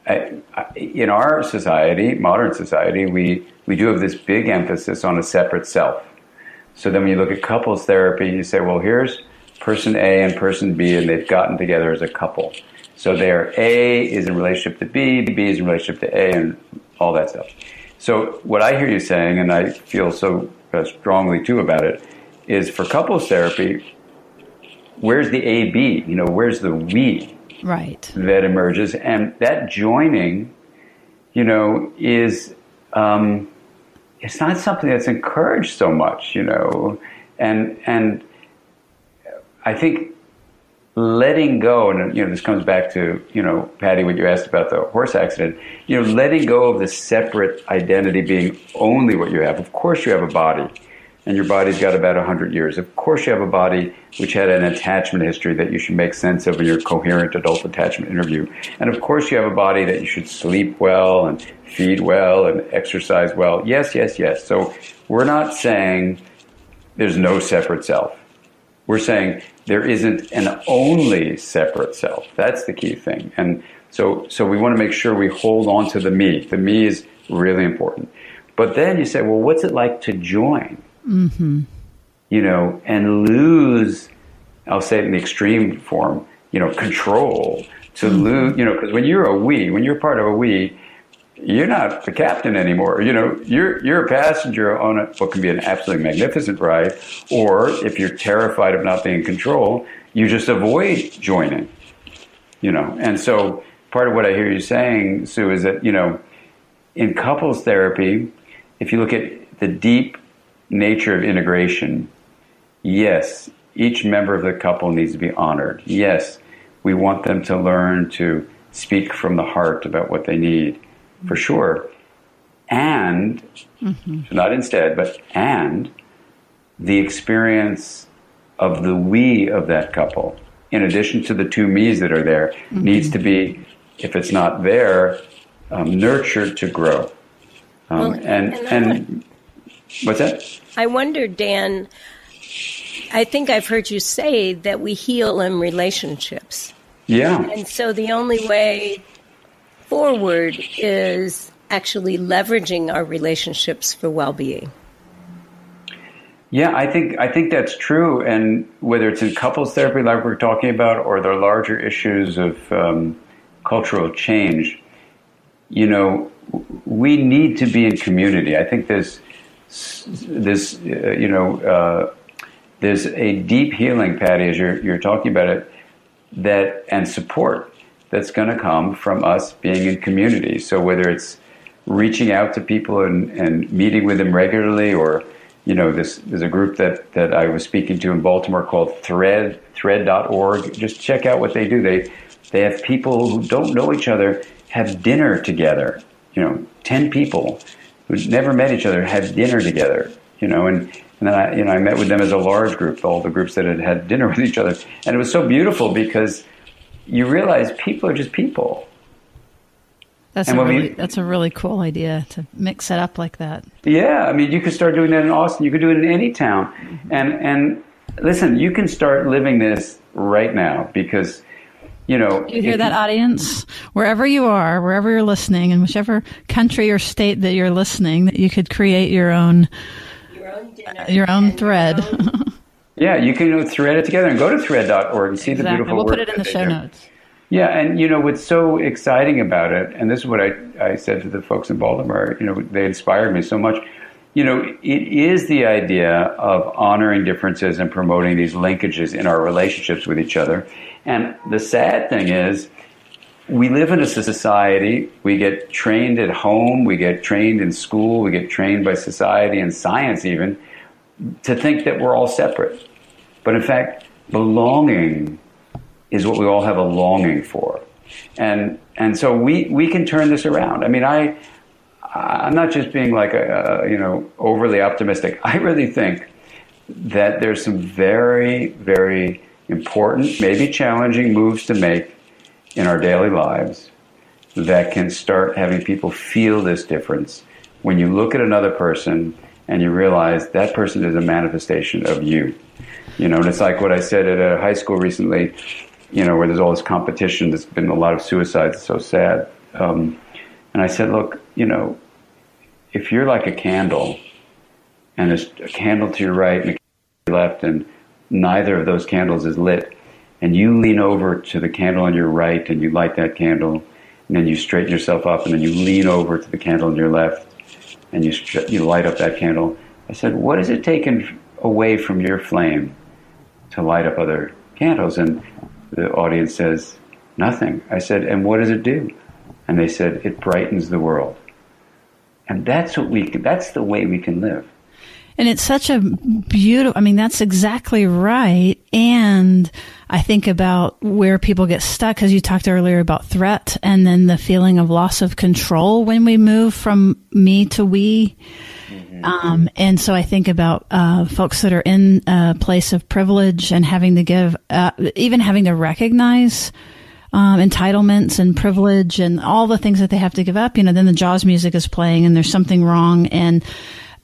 I, I, in our society, modern society, we, we do have this big emphasis on a separate self so then when you look at couples therapy, you say, well, here's person A and person B, and they've gotten together as a couple. So their A is in relationship to B, B is in relationship to A, and all that stuff. So what I hear you saying, and I feel so uh, strongly too about it, is for couples therapy, where's the A B? You know, where's the we? Right. That emerges, and that joining, you know, is um, it's not something that's encouraged so much, you know, and and I think letting go, and you know, this comes back to you know, Patty, what you asked about the horse accident. You know, letting go of the separate identity being only what you have. Of course, you have a body, and your body's got about 100 years. Of course, you have a body which had an attachment history that you should make sense of in your coherent adult attachment interview. And of course, you have a body that you should sleep well and feed well and exercise well. Yes, yes, yes. So we're not saying there's no separate self. We're saying there isn't an only separate self. That's the key thing. And so, so we want to make sure we hold on to the me. The me is really important. But then you say, well, what's it like to join? Mm-hmm. You know, and lose, I'll say it in the extreme form, you know, control. To mm-hmm. lose, you know, because when you're a we, when you're part of a we, you're not the captain anymore. You know, you're you're a passenger on a, what can be an absolutely magnificent ride, or if you're terrified of not being in control, you just avoid joining. You know, and so part of what I hear you saying, Sue, is that you know, in couples therapy, if you look at the deep nature of integration, yes, each member of the couple needs to be honored. Yes, we want them to learn to speak from the heart about what they need, for sure. And, mm-hmm. not instead, but and the experience of the we of that couple, in addition to the two me's that are there, mm-hmm. needs to be, if it's not there, um, nurtured to grow. Um, well, and, and, and What's that? I wonder, Dan, I think I've heard you say that we heal in relationships. Yeah. And so the only way forward is actually leveraging our relationships for well-being. Yeah, I think I think that's true, and whether it's in couples therapy, like we're talking about, or the larger issues of um, cultural change, you know, we need to be in community. I think there's this, uh, you know, uh, there's a deep healing, Patty, as you're you're talking about it, that and support that's going to come from us being in community. So whether it's reaching out to people and, and meeting with them regularly or you know, this there's a group that, that I was speaking to in Baltimore called Thread, thread.org. Just check out what they do. They they have people who don't know each other have dinner together. You know, ten people who never met each other have dinner together. You know, and, and then I you know I met with them as a large group, all the groups that had had dinner (laughs) with each other, and it was so beautiful because you realize people are just people. That's a really, we, that's a really cool idea to mix it up like that. Yeah, I mean, you could start doing that in Austin. You could do it in any town, mm-hmm. and and listen, you can start living this right now because you know. You hear that, you, audience? Wherever you are, wherever you're listening, in whichever country or state that you're listening, that you could create your own your own, your own thread. Your own yeah, you can thread it together and go to thread.org and see exactly. the beautiful. We'll put it in the show notes. Yeah, and you know what's so exciting about it, and this is what I, I said to the folks in Baltimore, you know, they inspired me so much. You know, it is the idea of honoring differences and promoting these linkages in our relationships with each other. And the sad thing is, we live in a society, we get trained at home, we get trained in school, we get trained by society and science even, to think that we're all separate. But in fact, belonging is what we all have a longing for. And, and so we, we can turn this around. I mean, I, I'm not just being like a, a, you know overly optimistic. (laughs) I really think that there's some very very important, maybe challenging moves to make in our daily lives that can start having people feel this difference. When you look at another person and you realize that person is a manifestation of you, you know, and it's like what I said at a high school recently you know, where there's all this competition. There's been a lot of suicides. It's so sad. Um, and I said, look, you know, if you're like a candle, and there's a candle to your right and a candle to your left, and neither of those candles is lit, and you lean over to the candle on your right and you light that candle, and then you straighten yourself up, and then you lean over to the candle on your left, and you you light up that candle. I said, what is it taken away from your flame to light up other candles? And the audience says, Nothing. I said, And what does it do? And they said, It brightens the world. And that's what we that's the way we can live. And it's such a beautiful, I mean, that's exactly right. And I think about where people get stuck because you talked earlier about threat and then the feeling of loss of control when we move from me to we. Mm-hmm. Um, and so I think about uh, folks that are in a place of privilege and having to give, uh, even having to recognize um, entitlements and privilege and all the things that they have to give up. You know, then the Jaws music is playing and there's something wrong. And,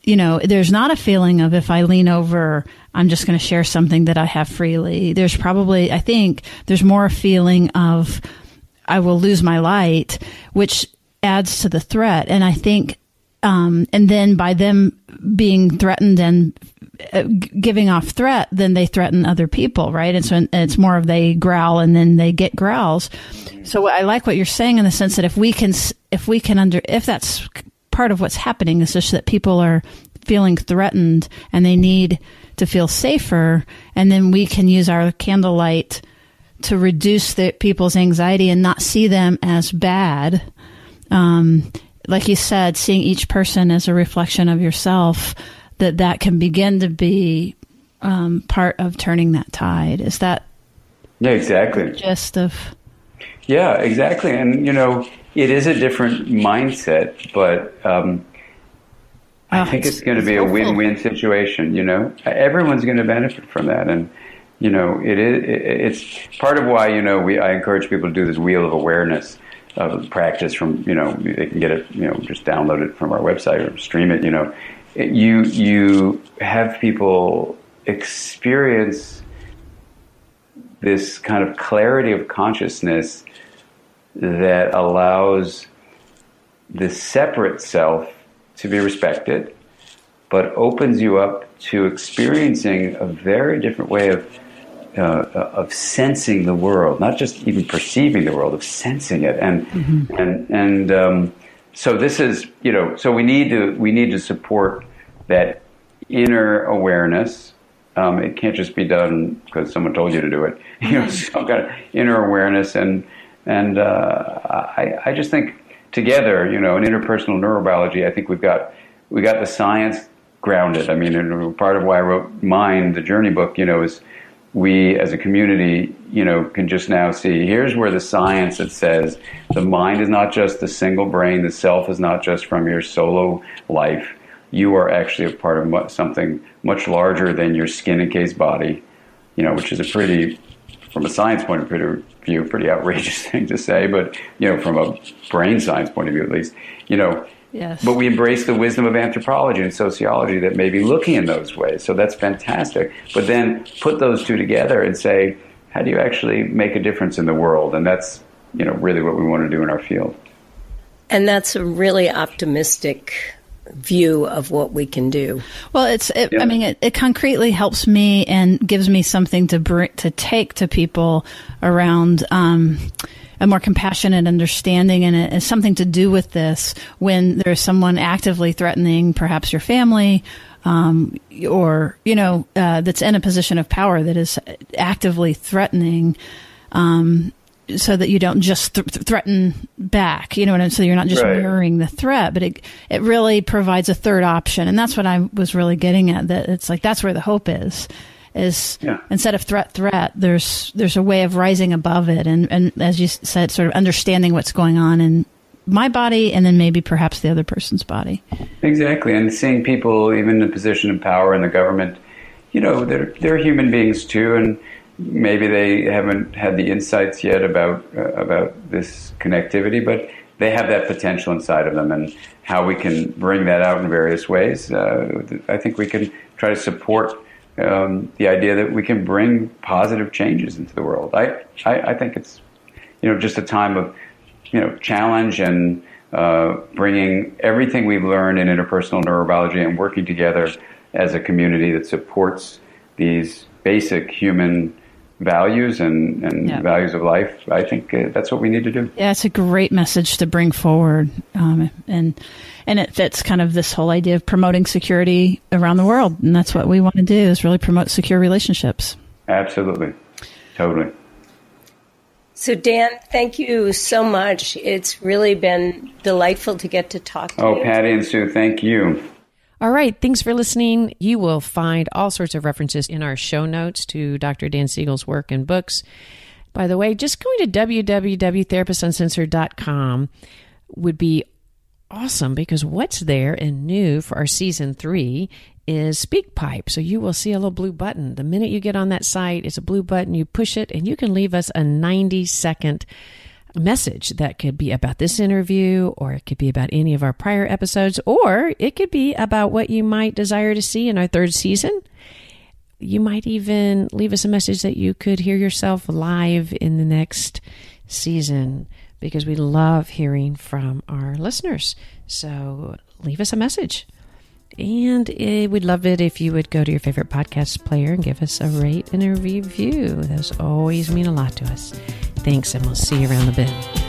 you know, there's not a feeling of if I lean over, I'm just going to share something that I have freely. There's probably, I think, there's more a feeling of I will lose my light, which adds to the threat. And I think um, and then by them being threatened and uh, giving off threat, then they threaten other people, right? And so it's more of they growl and then they get growls. So I like what you're saying in the sense that if we can, if we can under, if that's part of what's happening is just that people are feeling threatened and they need to feel safer, and then we can use our candlelight to reduce the people's anxiety and not see them as bad. Um, like you said, seeing each person as a reflection of yourself, that that can begin to be um, part of turning that tide. Is that? Yeah, exactly. Gist of. Yeah, exactly, and you know, it is a different mindset, but um, I oh, think it's, it's going to be a win-win situation. You know, everyone's going to benefit from that, and you know, it is. It's part of why you know we. I encourage people to do this wheel of awareness of practice from you know they can get it you know just download it from our website or stream it you know it, you you have people experience this kind of clarity of consciousness that allows the separate self to be respected, but opens you up to experiencing a very different way of uh, of sensing the world, not just even perceiving the world, of sensing it, and mm-hmm. and and um, so this is you know so we need to we need to support that inner awareness. Um, it can't just be done because someone told you to do it. (laughs) You know, some kind of inner awareness, and and uh, I, I just think together, you know, in interpersonal neurobiology, I think we've got we got the science grounded. I mean, part of why I wrote Mind, the journey book, you know, is we as a community, you know, can just now see here's where the science that says the mind is not just the single brain, the self is not just from your solo life. You are actually a part of something much larger than your skin encased body, you know, which is a pretty, from a science point of view, pretty outrageous (laughs) thing to say, but, you know, from a brain science point of view at least, you know, Yes. But we embrace the wisdom of anthropology and sociology that may be looking in those ways. So that's fantastic. But then put those two together and say, how do you actually make a difference in the world? And that's, you know, really what we want to do in our field. And that's a really optimistic view of what we can do. Well, it's. It, yeah. I mean, it, it, concretely helps me and gives me something to bring to take to people around. Um, a more compassionate understanding and it has something to do with this when there's someone actively threatening perhaps your family um, or you know uh, that's in a position of power that is actively threatening um, so that you don't just th- threaten back, you know, and so you're not just right. mirroring the threat, but it it really provides a third option, and that's what I was really getting at. That it's like that's where the hope is, is yeah. instead of threat threat there's there's a way of rising above it and and as you said sort of understanding what's going on in my body and then maybe perhaps the other person's body exactly and seeing people even in a position of power in the government you know they're they're human beings too and maybe they haven't had the insights yet about uh, about this connectivity but they have that potential inside of them and how we can bring that out in various ways uh, i think we can try to support um, the idea that we can bring positive changes into the world. I, I, I, think it's, you know, just a time of, you know, challenge and uh, bringing everything we've learned in interpersonal neurobiology and working together as a community that supports these basic human values and, and yeah. values of life. I think uh, that's what we need to do. Yeah, it's a great message to bring forward, um, and and it fits kind of this whole idea of promoting security around the world, and that's what we want to do is really promote secure relationships. Absolutely, totally. So, Dan, thank you so much. It's really been delightful to get to talk to oh, you. Oh, Patty and Sue, thank you. All right. Thanks for listening. You will find all sorts of references in our show notes to Dr. Dan Siegel's work and books. By the way, just going to www.therapistsuncensored.com would be awesome because what's there and new for our season three is SpeakPipe. So you will see a little blue button. The minute you get on that site, it's a blue button. You push it and you can leave us a 90 second message that could be about this interview, or it could be about any of our prior episodes, or it could be about what you might desire to see in our third season. You might even leave us a message that you could hear yourself live in the next season because we love hearing from our listeners. So leave us a message. And it, we'd love it if you would go to your favorite podcast player and give us a rate and a review. Those always mean a lot to us. Thanks, and we'll see you around the bend.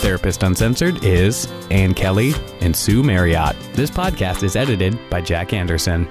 Therapist Uncensored is Ann Kelly and Sue Marriott. This podcast is edited by Jack Anderson.